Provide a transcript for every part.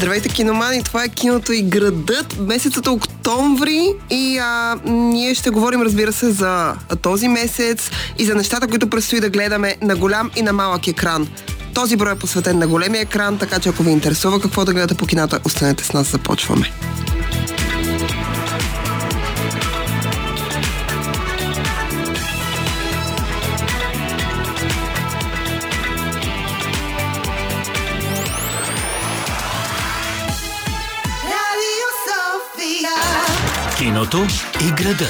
Здравейте, киномани! Това е киното и градът, месецът октомври и а, ние ще говорим, разбира се, за този месец и за нещата, които предстои да гледаме на голям и на малък екран. Този брой е посветен на големия екран, така че ако ви интересува какво да гледате по кината, останете с нас, започваме. Киното и градът.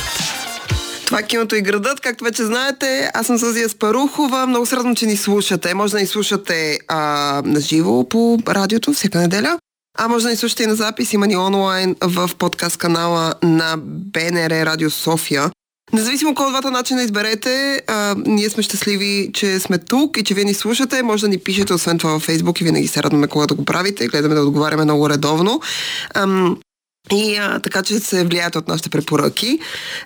Това е киното и градът. Както вече знаете, аз съм Сузия Спарухова. Много се радвам, че ни слушате. Може да ни слушате а, на по радиото всяка неделя. А може да ни слушате и на запис. Има ни онлайн в подкаст канала на БНР Радио София. Независимо кой от двата начина изберете, а, ние сме щастливи, че сме тук и че вие ни слушате. Може да ни пишете, освен това във Фейсбук и винаги се радваме, когато го правите. Гледаме да отговаряме много редовно. Ам, и а, така, че се влияят от нашите препоръки.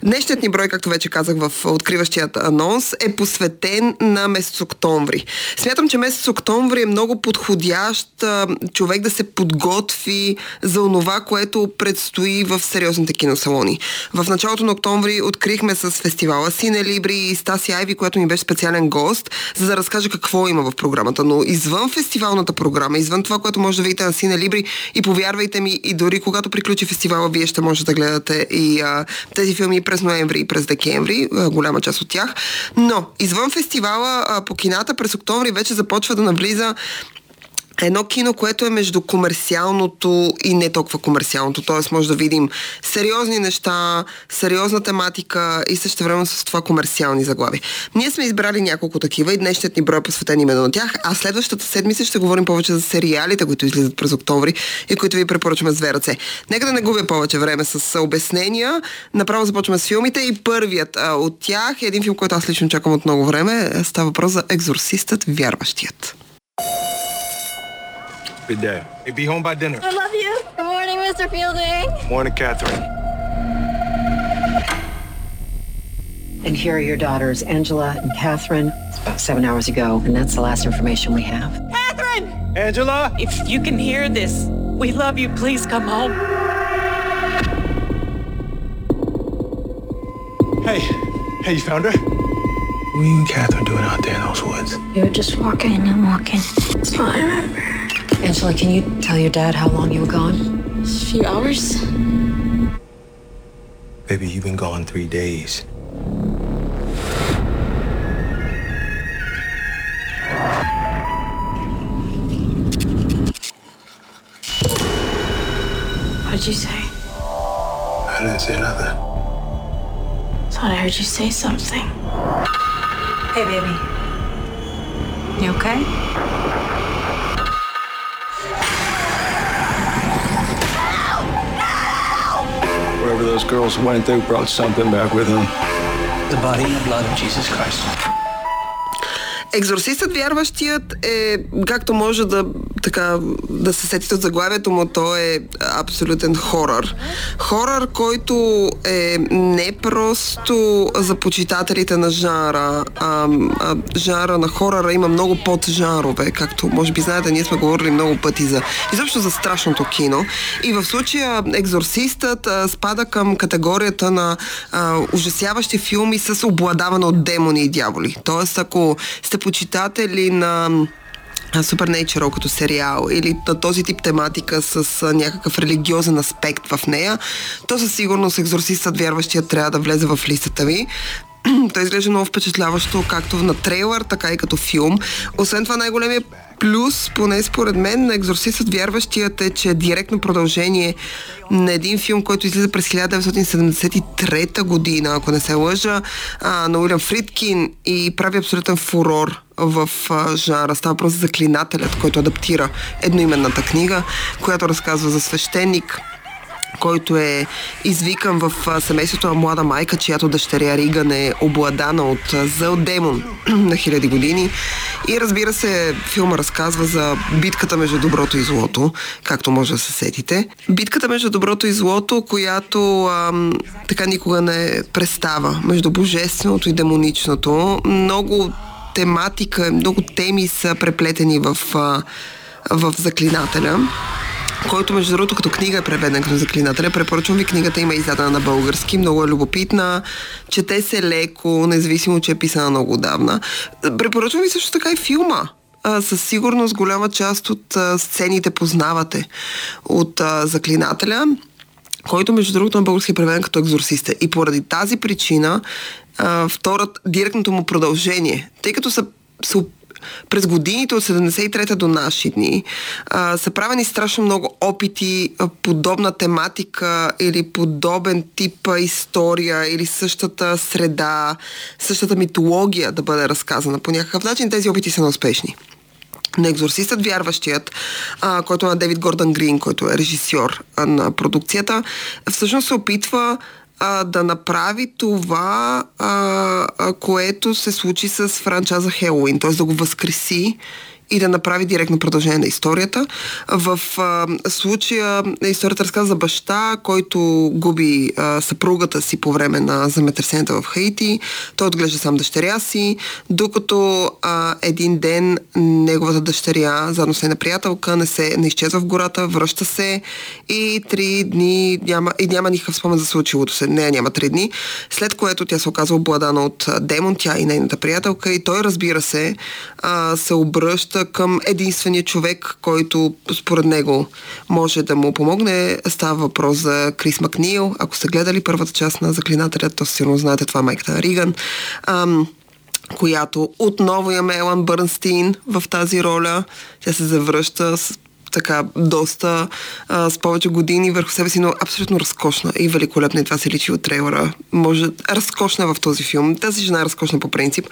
Днешният ни брой, както вече казах в откриващият анонс, е посветен на месец октомври. Смятам, че месец октомври е много подходящ а, човек да се подготви за онова, което предстои в сериозните киносалони. В началото на октомври открихме с фестивала Сине Либри и Стаси Айви, която ни беше специален гост, за да разкаже какво има в програмата. Но извън фестивалната програма, извън това, което може да видите на Сине Либри и повярвайте ми, и дори когато приключи приключи фестивала, вие ще можете да гледате и а, тези филми през ноември и през декември, а, голяма част от тях. Но извън фестивала а, по кината през октомври вече започва да навлиза едно кино, което е между комерциалното и не толкова комерциалното. Т.е. може да видим сериозни неща, сериозна тематика и също време с това комерциални заглави. Ние сме избрали няколко такива и днешният ни брой е посветен именно на тях, а следващата седмица ще говорим повече за сериалите, които излизат през октомври и които ви препоръчваме с две ръце. Нека да не губя повече време с обяснения. Направо започваме с филмите и първият а, от тях е един филм, който аз лично чакам от много време. Става въпрос за Екзорсистът, вярващият. Good day. Hey, be home by dinner. I love you. Good morning, Mr. Fielding. Morning, Catherine. And here are your daughters, Angela and Catherine. It's about seven hours ago, and that's the last information we have. Catherine! Angela? If you can hear this, we love you. Please come home. Hey. Hey, you found her? What are you and Catherine doing out there in those woods? We were just walking and walking. It's all I remember. Angela, can you tell your dad how long you were gone? A few hours. Baby, you've been gone three days. What did you say? I didn't say nothing. Thought I heard you say something. Hey, baby. You okay? Those girls went, they brought something back with them. the body and blood of Jesus Christ. Екзорсистът вярващият е, както може да, така, да се сетите от заглавието му, то е абсолютен хорър. Хорър, който е не просто за почитателите на жанра, а, а жанра на хоръра има много поджарове, както може би знаете, ние сме говорили много пъти за изобщо за страшното кино. И в случая Екзорсистът а, спада към категорията на а, ужасяващи филми с обладаване от демони и дяволи. Тоест, ако сте почитатели на Supernatural като сериал или на този тип тематика с някакъв религиозен аспект в нея, то със сигурност екзорсистът вярващия трябва да влезе в листата ви. Той изглежда много впечатляващо, както на трейлър, така и като филм. Освен това, най-големия плюс, поне според мен, на Екзорсистът вярващият е, че е директно продължение на един филм, който излиза през 1973 година, ако не се лъжа, на Уилям Фридкин и прави абсолютен фурор в а, жанра. Става просто за заклинателят, който адаптира едноименната книга, която разказва за свещеник, който е извикан в семейството на млада майка, чиято дъщеря Риган е обладана от зъл демон на хиляди години. И разбира се, филма разказва за битката между доброто и злото, както може да се сетите. Битката между доброто и злото, която ам, така никога не престава между божественото и демоничното. Много тематика, много теми са преплетени в, в заклинателя. Който между другото като книга е преведен като заклинателя. Препоръчвам ви книгата, има издадена на български, много е любопитна, чете се леко, независимо, че е писана много отдавна. Препоръчвам ви също така и филма. Със сигурност голяма част от сцените познавате от заклинателя който между другото на български е преведен като екзорсиста. И поради тази причина а, вторът, директното му продължение, тъй като са, са през годините от 73-та до наши дни а, са правени страшно много опити а, подобна тематика или подобен тип история или същата среда, същата митология да бъде разказана по някакъв начин. Тези опити са неуспешни на екзорсистът вярващият, а, който е на Девид Гордън Грин, който е режисьор а, на продукцията, всъщност се опитва а, да направи това, а, а, което се случи с франчаза Хелоуин, т.е. да го възкреси и да направи директно продължение на историята. В а, случая историята разказва за баща, който губи а, съпругата си по време на земетресението в Хаити. Той отглежда сам дъщеря си, докато а, един ден неговата дъщеря, заедно с една приятелка, не, се, не изчезва в гората, връща се и три дни няма, и няма никакъв спомен за случилото се. Не, няма три дни. След което тя се оказва обладана от демон, тя и нейната приятелка и той, разбира се, а, се обръща към единствения човек, който според него може да му помогне. Става въпрос за Крис Макнил. Ако сте гледали първата част на Заклинателя, то сигурно знаете това е майката Риган. Ам, която отново имаме Елан Бърнстин в тази роля. Тя се завръща с така доста а, с повече години върху себе си, но абсолютно разкошна и великолепна. И това се личи от трейлера. Може разкошна в този филм. Тази жена е разкошна по принцип.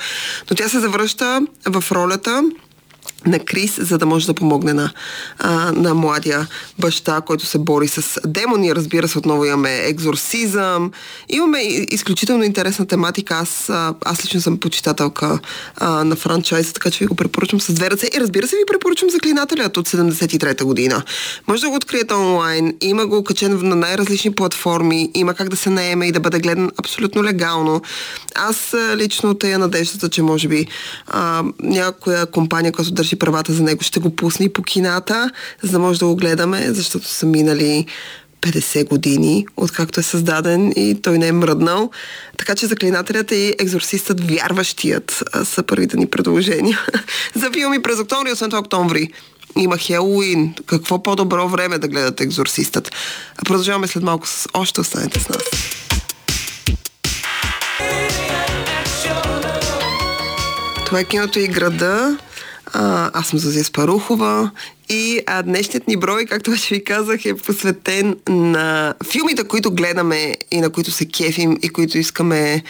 Но тя се завръща в ролята на Крис, за да може да помогне на, а, на младия баща, който се бори с демони. Разбира се, отново имаме екзорсизъм. Имаме изключително интересна тематика. Аз, аз лично съм почитателка а, на франчайза, така че ви го препоръчвам с две ръце. И разбира се, ви препоръчвам заклинателят от 73-та година. Може да го откриете онлайн. Има го качен на най-различни платформи. Има как да се наеме и да бъде гледан абсолютно легално. Аз лично тая надеждата, че може би а, някоя компания, която държи правата за него, ще го пусне по кината, за да може да го гледаме, защото са минали 50 години, откакто е създаден и той не е мръднал. Така че заклинателят и екзорсистът, вярващият, са първите ни предложения за филми през октомври, освен това октомври. Има Хелуин. Какво по-добро време да гледате екзорсистът? Продължаваме след малко с още останете с нас. Това е киното и града. А, аз съм Зазия Спарухова и а, днешният ни брой, както вече ви казах, е посветен на филмите, които гледаме и на които се кефим и които искаме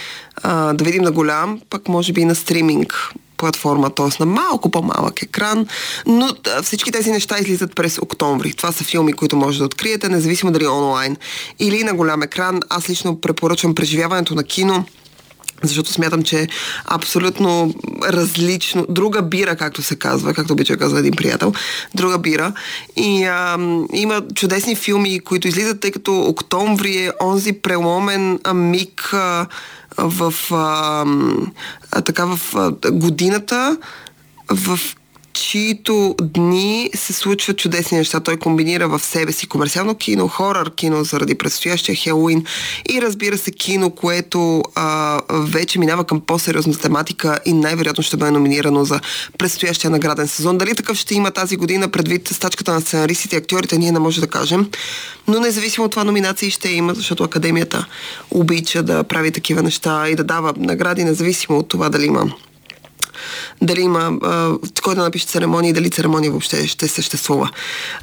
а, да видим на голям, пък може би и на стриминг платформа, т.е. на малко по-малък екран, но всички тези неща излизат през октомври. Това са филми, които може да откриете, независимо дали онлайн или на голям екран. Аз лично препоръчвам преживяването на кино защото смятам, че е абсолютно различно, друга бира, както се казва, както обича казва един приятел, друга бира. И а, има чудесни филми, които излизат, тъй като октомври е онзи преломен миг а, в а, а, така в а, годината, в чието дни се случват чудесни неща. Той комбинира в себе си комерциално кино, хорър кино заради предстоящия Хелуин и разбира се кино, което а, вече минава към по-сериозната тематика и най-вероятно ще бъде номинирано за предстоящия награден сезон. Дали такъв ще има тази година предвид стачката на сценаристите и актьорите, ние не може да кажем. Но независимо от това номинации ще има, защото Академията обича да прави такива неща и да дава награди, независимо от това дали има дали има а, кой да напише церемония дали церемония въобще ще съществува.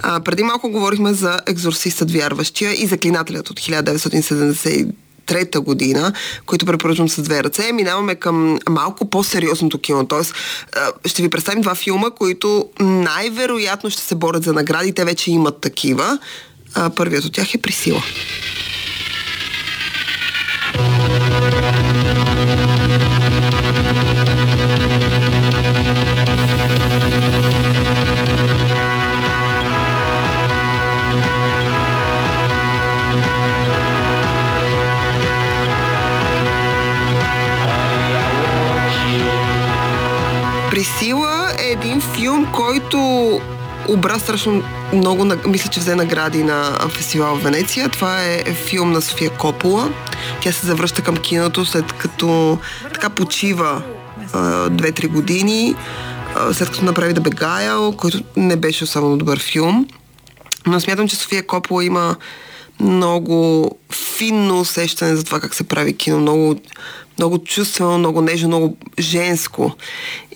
А, преди малко говорихме за екзорсистът вярващия и заклинателят от 1970 трета година, които препоръчвам с две ръце. Минаваме към малко по-сериозното кино. Тоест, ще ви представим два филма, които най-вероятно ще се борят за награди. Те вече имат такива. Първият от тях е Присила. Присила е един филм, който обра страшно много, мисля, че взе награди на фестивал в Венеция. Това е филм на София Копола. Тя се завръща към киното след като така почива а, 2-3 години, след като направи Да Бегайл, който не беше особено добър филм. Но смятам, че София Копола има много финно усещане за това как се прави кино. Много, много чувствено, много нежно, много женско.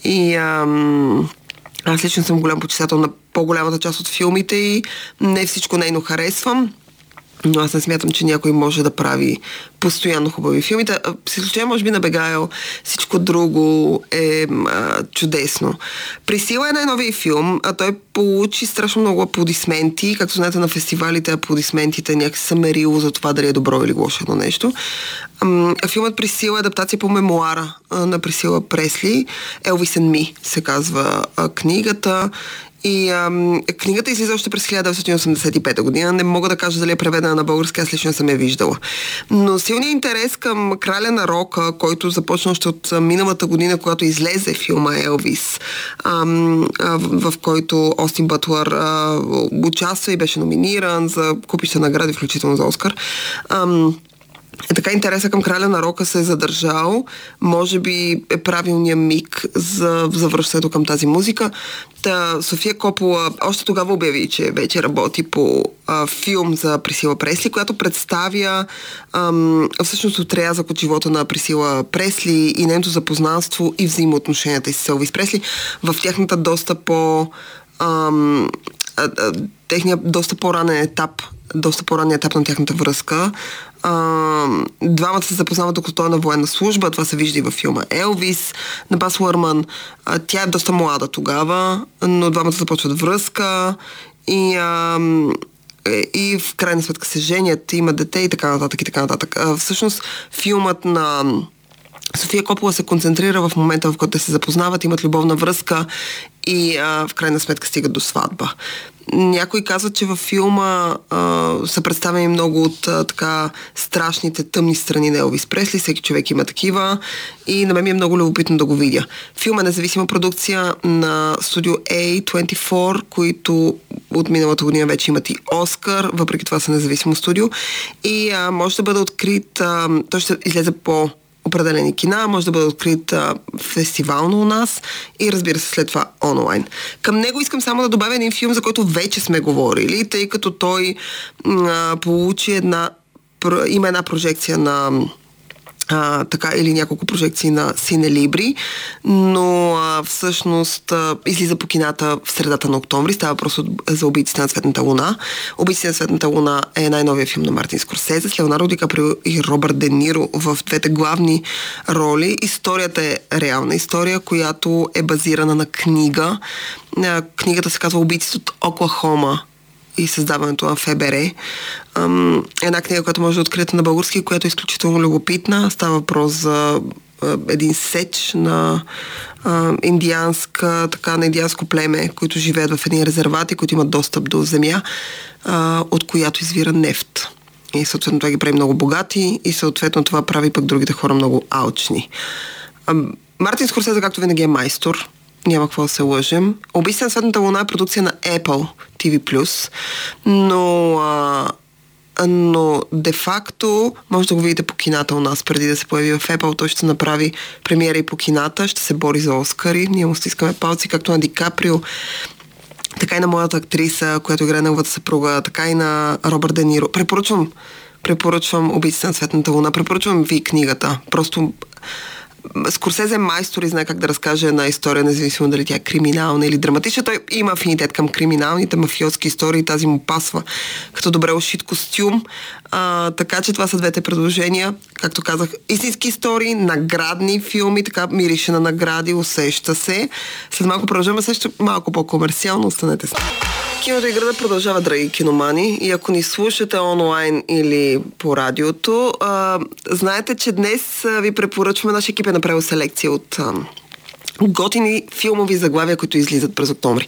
И ам, аз лично съм голям почитател на по-голямата част от филмите и не всичко нейно харесвам. Но аз не смятам, че някой може да прави постоянно хубави филми. Та, а, С изключение, може би, на Бегайл, всичко друго е а, чудесно. Присила е най-новия филм, а той получи страшно много аплодисменти. Както знаете, на фестивалите аплодисментите някакси са мерило за това дали е добро или лошо едно нещо. Ам, Филмът Присила е адаптация по мемуара а, на Присила Пресли. Елвис Me се казва а, книгата. И ам, книгата излиза още през 1985 година. Не мога да кажа дали е преведена на български, аз лично съм я виждала. Но силният интерес към краля на рока, който започна още от миналата година, когато излезе филма Елвис, ам, а, в, в който Остин Бътлър участва и беше номиниран за купища награди, включително за Оскар. Ам, е така интереса към краля на рока се е задържал. Може би е правилният миг за завръщането към тази музика. Та София Копола още тогава обяви, че вече работи по а, филм за Присила Пресли, която представя ам, всъщност отрязък от живота на Присила Пресли и нейното запознанство и взаимоотношенията и с Елвис Пресли в тяхната доста по ам, а, а, техния доста по-ранен етап, доста по-ранен етап на тяхната връзка. А, двамата се запознават докато той е на военна служба. Това се вижда и във филма Елвис на Бас Лърман. А, тя е доста млада тогава, но двамата започват връзка и а, е, и в крайна сметка се женят, има дете и така нататък и така нататък. А, всъщност филмът на София Копола се концентрира в момента, в който се запознават, имат любовна връзка и а, в крайна сметка стигат до сватба. Някои казват, че във филма а, са представени много от а, така страшните тъмни страни на Елвис Пресли. Всеки човек има такива и на мен ми е много любопитно да го видя. Филма е независима продукция на студио A24, които от миналата година вече имат и Оскар, въпреки това са независимо студио. И а, може да бъде открит, а, той ще излезе по определени кина, може да бъде открит а, фестивално у нас и разбира се след това онлайн. Към него искам само да добавя един филм, за който вече сме говорили, тъй като той а, получи една, има една прожекция на а, така или няколко прожекции на Сине Либри, но а, всъщност а, излиза по кината в средата на октомври. Става просто за Убийците на Цветната луна. Убийците на Цветната луна е най-новия филм на Мартин Скорсезе с Леонардо Ди Каприо и Робърт Де Ниро в двете главни роли. Историята е реална история, която е базирана на книга. А, книгата се казва Убийците от Оклахома и създаването на ФБР. Ам, една книга, която може да откриете на български, която е изключително любопитна. Става въпрос за а, един сеч на а, индианска, така, на индианско племе, които живеят в един резерват и които имат достъп до земя, а, от която извира нефт. И съответно това ги прави много богати и съответно това прави пък другите хора много алчни. Ам, Мартин Скорсезе, както винаги, е майстор няма какво да се лъжем. Убийство на Светната луна е продукция на Apple TV+, но, а, но де-факто може да го видите по кината у нас преди да се появи в Apple. Той ще направи премиера и по кината, ще се бори за Оскари. Ние му стискаме палци, както на Ди Каприо, така и на моята актриса, която играе неговата съпруга, така и на Робърт Де Ниро. Препоръчвам, препоръчвам Убийците на Светната луна, препоръчвам ви книгата. Просто Скорсезе е майстор и знае как да разкаже една история, независимо дали тя е криминална или драматична. Той има афинитет към криминалните, мафиотски истории, тази му пасва като добре ушит костюм. А, така че това са двете предложения. Както казах, истински истории, наградни филми, така мирише на награди, усеща се. След малко продължаваме също малко по-комерциално, останете с Киното и града продължава, драги киномани. И ако ни слушате онлайн или по радиото, а, знаете, че днес ви препоръчваме, нашия екип е направил селекция от а, готини филмови заглавия, които излизат през октомври.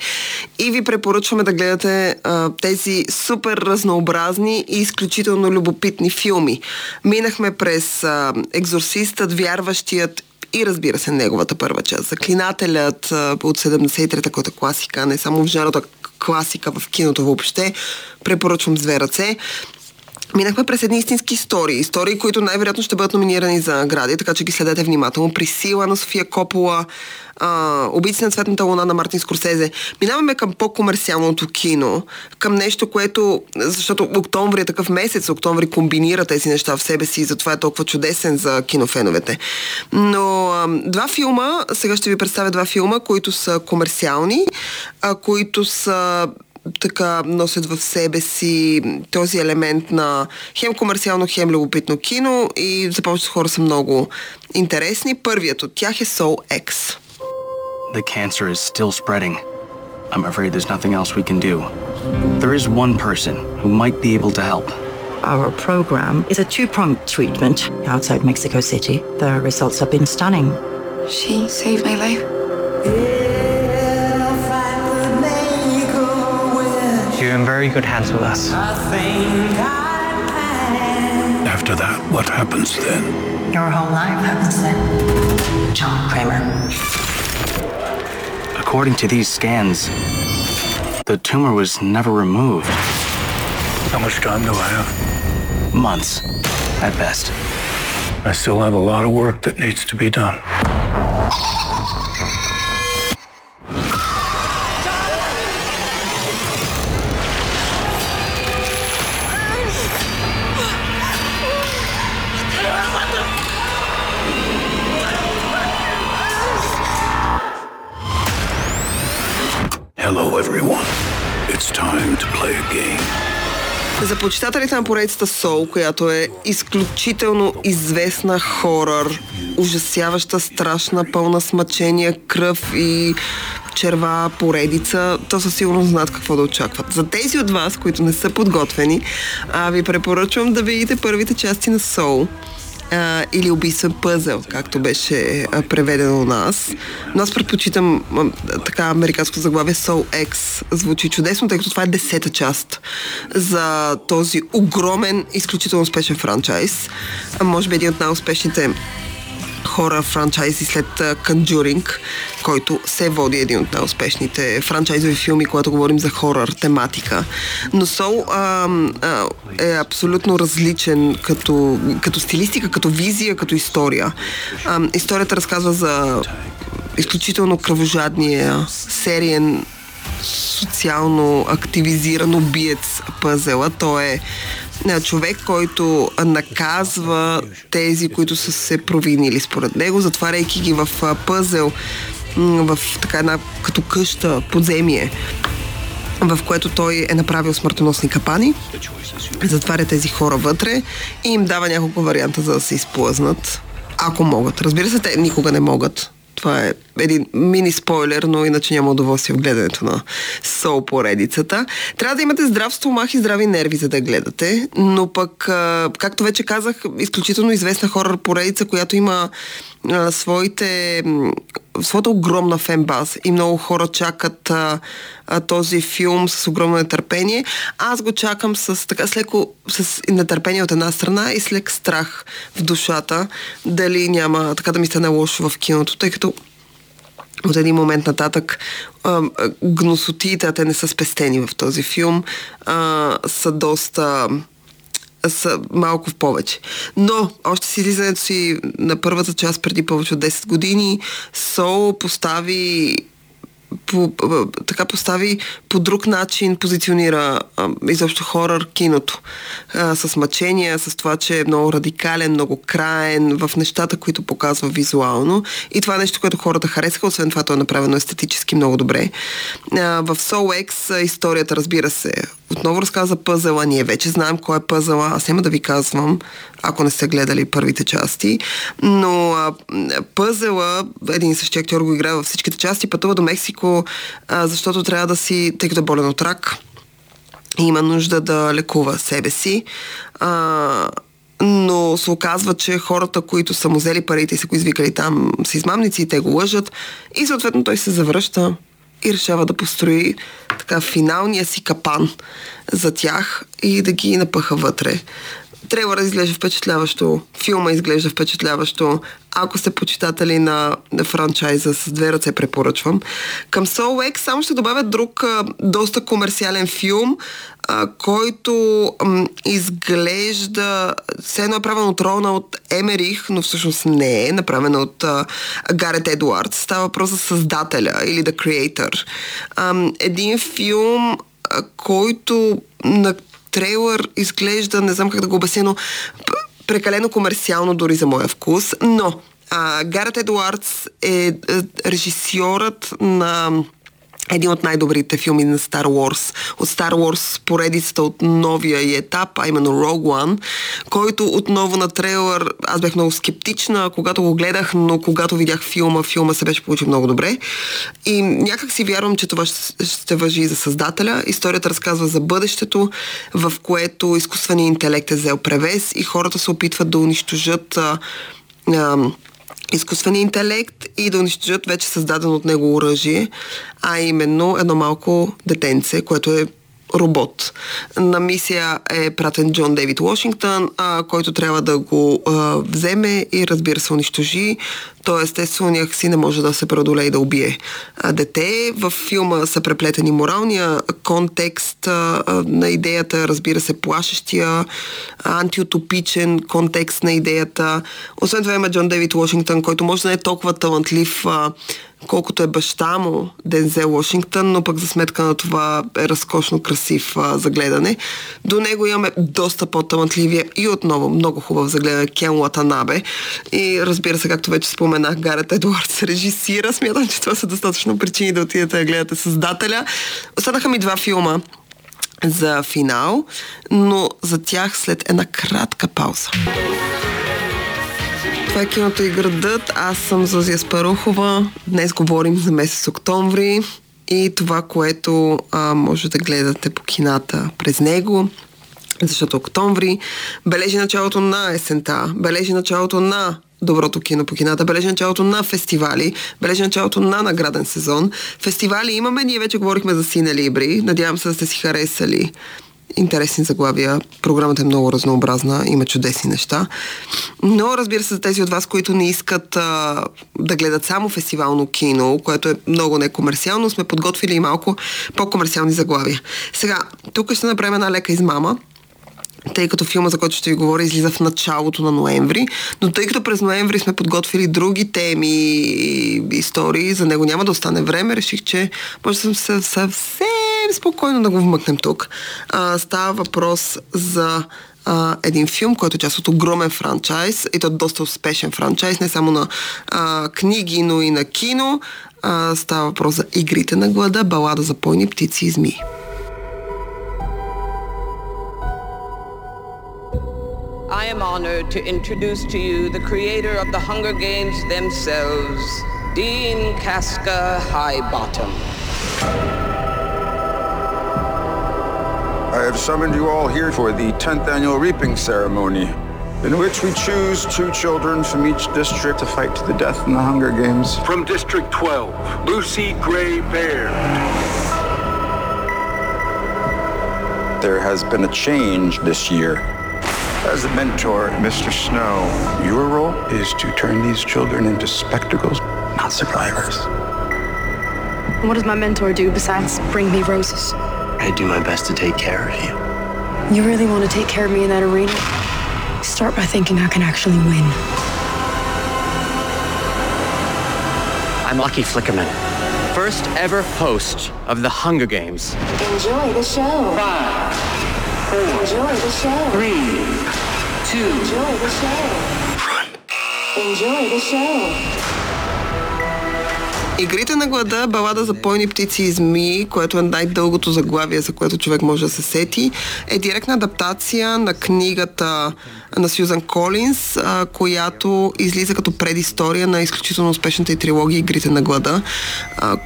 И ви препоръчваме да гледате а, тези супер разнообразни и изключително любопитни филми. Минахме през а, Екзорсистът, Вярващият и разбира се неговата първа част. Заклинателят от 73-та, който е класика, не само в жанрата класика в киното въобще. Препоръчвам с две ръце. Минахме през едни истински истории. Истории, които най-вероятно ще бъдат номинирани за награди, така че ги следете внимателно. При сила на София Копола, а, Убийци на цветната луна на Мартин Скорсезе. Минаваме към по-комерциалното кино, към нещо, което, защото октомври е такъв месец, октомври комбинира тези неща в себе си и затова е толкова чудесен за кинофеновете. Но два филма, сега ще ви представя два филма, които са комерциални, а, които са така носят в себе си този елемент на хем комерциално, хем любопитно кино и за повечето хора са много интересни. Първият от тях е Soul X. The cancer is still spreading. I'm afraid there's nothing else we can do. There is one person who might be able to help. Our program is a two pronged treatment outside Mexico City. The results have been stunning. She saved my life. In very good hands with us. After that, what happens then? Your whole life happens then. John Kramer. According to these scans, the tumor was never removed. How much time do I have? Months, at best. I still have a lot of work that needs to be done. За почитателите на поредицата Soul, която е изключително известна хорър, ужасяваща, страшна, пълна с кръв и черва поредица, то със сигурност знаят какво да очакват. За тези от вас, които не са подготвени, а, ви препоръчвам да видите първите части на Soul а, или убийствен пъзел, както беше а, преведено у нас. Но аз предпочитам а, така американско заглавие Soul X. Звучи чудесно, тъй като това е десета част за този огромен, изключително успешен франчайз. А, може би един от най-успешните хора франчайзи след Conjuring, който се води един от най-успешните франчайзови филми, когато говорим за хорър тематика. Но Soul а, а, е абсолютно различен като, като стилистика, като визия, като история. А, историята разказва за изключително кръвожадния сериен социално активизиран убиец пъзела. Той е човек, който наказва тези, които са се провинили според него, затваряйки ги в пъзел, в така една като къща, подземие в което той е направил смъртоносни капани, затваря тези хора вътре и им дава няколко варианта за да се изплъзнат, ако могат. Разбира се, те никога не могат. Това е един мини спойлер, но иначе няма удоволствие в гледането на Сол поредицата. Трябва да имате здрав стомах и здрави нерви, за да гледате, но пък, както вече казах, изключително известна хорър поредица, която има своите своята огромна фенбаз и много хора чакат а, а, този филм с огромно нетърпение. Аз го чакам с, така, с леко с нетърпение от една страна и с лек страх в душата, дали няма така да ми стане лошо в киното, тъй като от един момент нататък а, гносотиите, а те не са спестени в този филм, а, са доста са малко в повече. Но, още си излизането си на първата част преди повече от 10 години, Сол постави по, така постави по друг начин, позиционира а, изобщо хорър киното. А, с мъчения, с това, че е много радикален, много краен в нещата, които показва визуално. И това е нещо, което хората харесаха. Освен това, то е направено естетически много добре. А, в Soul X историята, разбира се, отново разказа пъзела. Ние вече знаем кой е пъзела. Аз няма да ви казвам, ако не сте гледали първите части. Но а, пъзела, един и същи актьор го играе във всичките части, пътува до Мексико, а, защото трябва да си, тъй като е болен от рак, има нужда да лекува себе си. А, но се оказва, че хората, които са му взели парите и са го извикали там, са измамници и те го лъжат. И съответно той се завръща и решава да построи така финалния си капан за тях и да ги напъха вътре. Трейлъра изглежда впечатляващо, филма изглежда впечатляващо. Ако сте почитатели на, на франчайза, с две ръце препоръчвам. Към Soul X само ще добавя друг а, доста комерциален филм, а, който м, изглежда все едно е правен от Роналд Емерих, но всъщност не е направен от а, Гарет Едуардс. Става въпрос за създателя или The Creator. А, един филм, а, който на трейлър изглежда, не знам как да го обясня, но прекалено комерциално дори за моя вкус, но а, Гарет Едуардс е, е режисьорът на един от най-добрите филми на Star Wars. От Star Wars поредицата от новия и етап, а именно Rogue One, който отново на трейлър, аз бях много скептична, когато го гледах, но когато видях филма, филма се беше получил много добре. И някак си вярвам, че това ще въжи и за създателя. Историята разказва за бъдещето, в което изкуственият интелект е взел превес и хората се опитват да унищожат а, а, изкуствения интелект и да унищожат вече създадено от него оръжие, а именно едно малко детенце, което е робот. На мисия е пратен Джон Дейвид Вашингтон, а, който трябва да го а, вземе и разбира се унищожи. То естествено някакси не може да се преодолее и да убие а, дете. В филма са преплетени моралния контекст а, на идеята, разбира се, плашещия, антиутопичен контекст на идеята. Освен това има Джон Дейвид Вашингтон, който може да не е толкова талантлив а, колкото е баща му, Дензел Вашингтон, но пък за сметка на това е разкошно красив а, за гледане. До него имаме доста по-талантливия и отново много хубав за гледане Кен Латанабе. И разбира се, както вече споменах, Гарет Едуардс режисира. Смятам, че това са достатъчно причини да отидете да гледате създателя. Останаха ми два филма за финал, но за тях след една кратка пауза. Това е киното и градът. Аз съм Зозия Спарухова. Днес говорим за месец октомври и това, което а, може да гледате по кината през него, защото октомври бележи началото на есента, бележи началото на доброто кино по кината, бележи началото на фестивали, бележи началото на награден сезон. Фестивали имаме, ние вече говорихме за Сине Либри, надявам се да сте си харесали интересни заглавия. Програмата е много разнообразна, има чудесни неща. Но разбира се, за тези от вас, които не искат а, да гледат само фестивално кино, което е много некомерциално, сме подготвили и малко по-комерциални заглавия. Сега, тук ще направим една лека измама тъй като филма, за който ще ви говоря, излиза в началото на ноември, но тъй като през ноември сме подготвили други теми и истории, за него няма да остане време, реших, че може да съм съвсем спокойно да го вмъкнем тук. А, става въпрос за а, един филм, който е част от огромен франчайз и то доста успешен франчайз, не само на а, книги, но и на кино. А, става въпрос за Игрите на глада, балада за пойни птици и змии. I am honored to introduce to you the creator of the Hunger Games themselves, Dean Casca Highbottom. I have summoned you all here for the 10th annual reaping ceremony, in which we choose two children from each district to fight to the death in the Hunger Games. From District 12, Lucy Gray Baird. There has been a change this year. As a mentor, Mr. Snow, your role is to turn these children into spectacles, not survivors. What does my mentor do besides bring me roses? I do my best to take care of you. You really want to take care of me in that arena? Start by thinking I can actually win. I'm Lucky Flickerman, first ever host of the Hunger Games. Enjoy the show. Five, four, Enjoy the show. three, two, Enjoy the show. run. Enjoy the show. Игрите на глада, балада за пойни птици и змии, което е най-дългото заглавие, за което човек може да се сети, е директна адаптация на книгата на Сюзан Колинс, която излиза като предистория на изключително успешната и трилогия Игрите на глада,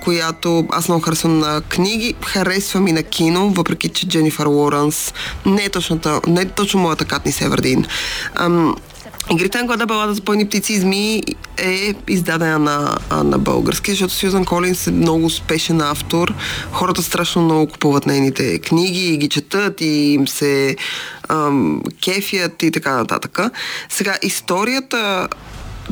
която аз много харесвам на книги, харесвам и на кино, въпреки че Дженифър Лоренс не е, точната, не е точно моята Катни Севердин. Ам, Игрите на глада балада за бойни птици и змии е издадена на, на български, защото Сюзан Колинс е много успешен автор. Хората страшно много купуват нейните книги и ги четат и им се ам, кефят и така нататък. Сега, историята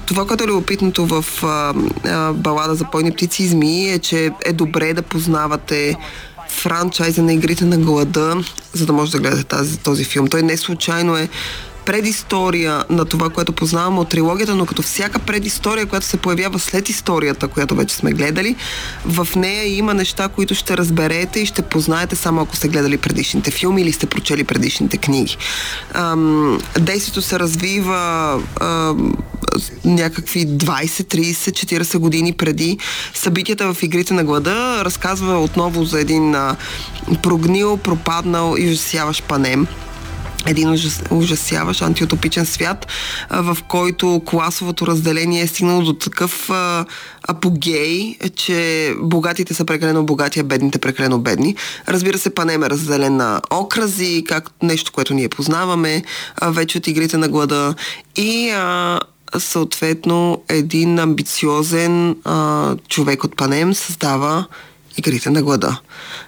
това, което е любопитното в а, а, балада за бойни птици и змии е, че е добре да познавате франчайза на игрите на глада, за да може да гледате тази, този филм. Той не случайно е предистория на това, което познаваме от трилогията, но като всяка предистория, която се появява след историята, която вече сме гледали, в нея има неща, които ще разберете и ще познаете само ако сте гледали предишните филми или сте прочели предишните книги. Ам, действието се развива ам, някакви 20, 30, 40 години преди събитията в игрите на глада. Разказва отново за един а, прогнил, пропаднал и ужасяващ панем един ужас, ужасяващ антиутопичен свят, в който класовото разделение е стигнало до такъв а, апогей, че богатите са прекалено богати, а бедните прекалено бедни. Разбира се, панем е разделен на окрази, как нещо, което ние познаваме а, вече от игрите на глада и а, съответно един амбициозен а, човек от Панем създава Игрите на глада.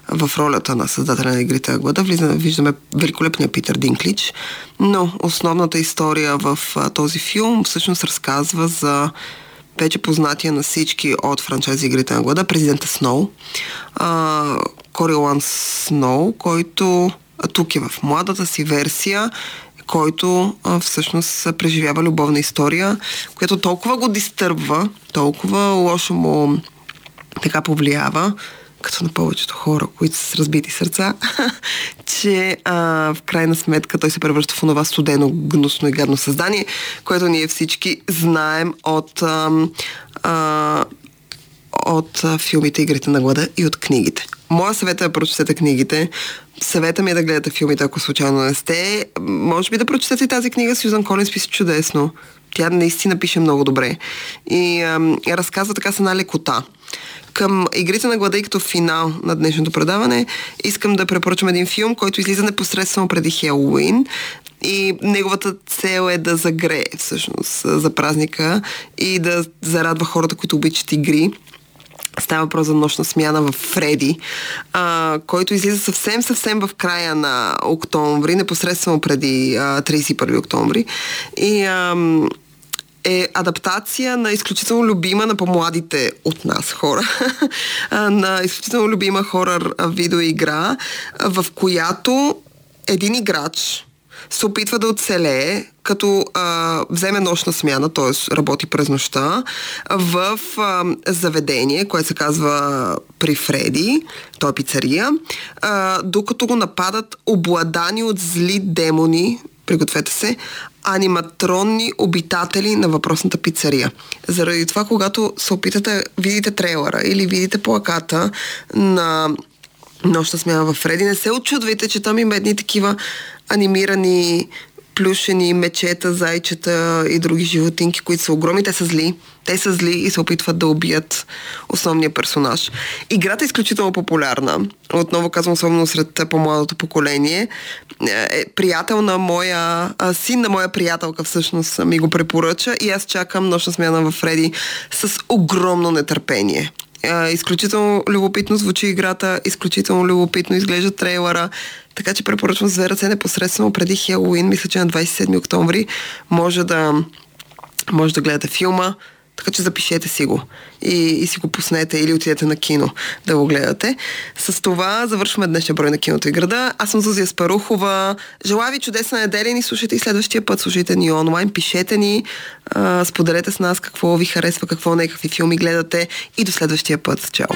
В ролята на създателя на Игрите на глада виждаме великолепния Питър Динклич, но основната история в този филм всъщност разказва за вече познатия на всички от франчайзи Игрите на глада, президента Сноу, Корилан Сноу, който тук е в младата си версия който а, всъщност преживява любовна история, която толкова го дистърбва, толкова лошо му така повлиява, като на повечето хора, които са с разбити сърца, че а, в крайна сметка той се превръща в това студено, гнусно и гадно създание, което ние всички знаем от, а, а, от филмите Игрите на глада и от книгите. Моя съвет е да прочетете книгите. Съвета ми е да гледате филмите, ако случайно не сте. Може би да прочетете тази книга. Сюзан Колинс пише чудесно. Тя наистина пише много добре. И а, разказва така с една лекота към игрите на глада и като финал на днешното предаване искам да препоръчам един филм, който излиза непосредствено преди Хелоуин и неговата цел е да загрее всъщност за празника и да зарадва хората, които обичат игри. Става въпрос за нощна смяна в Фреди, а, който излиза съвсем, съвсем в края на октомври, непосредствено преди а, 31 октомври. И а, е адаптация на изключително любима на по-младите от нас хора, на изключително любима хора видеоигра, в която един играч се опитва да оцелее, като а, вземе нощна смяна, т.е. работи през нощта, в а, заведение, което се казва при Фреди, то е пицария, а, докато го нападат обладани от зли демони, пригответе се, аниматронни обитатели на въпросната пицария. Заради това, когато се опитате, видите трейлера или видите плаката на нощна смяна в Фреди, не се очудвайте, че там има едни такива анимирани плюшени мечета, зайчета и други животинки, които са огромни. Те са зли. Те са зли и се опитват да убият основния персонаж. Играта е изключително популярна. Отново казвам, особено сред по-младото поколение. Е, приятел на моя, син на моя приятелка всъщност ми го препоръча и аз чакам нощна смяна в Фреди с огромно нетърпение. Изключително любопитно звучи играта, изключително любопитно изглежда трейлера, така че препоръчвам за ръце непосредствено преди Хелоуин, мисля, че на 27 октомври може да, може да гледате филма. Така че запишете си го и, и си го пуснете или отидете на кино да го гледате. С това завършваме днешния брой на киното и града. Аз съм Зузия Спарухова. Желая ви чудесна неделя ни слушайте и следващия път. Слушайте ни онлайн, пишете ни, а, споделете с нас какво ви харесва, какво не, какви филми гледате и до следващия път. Чао!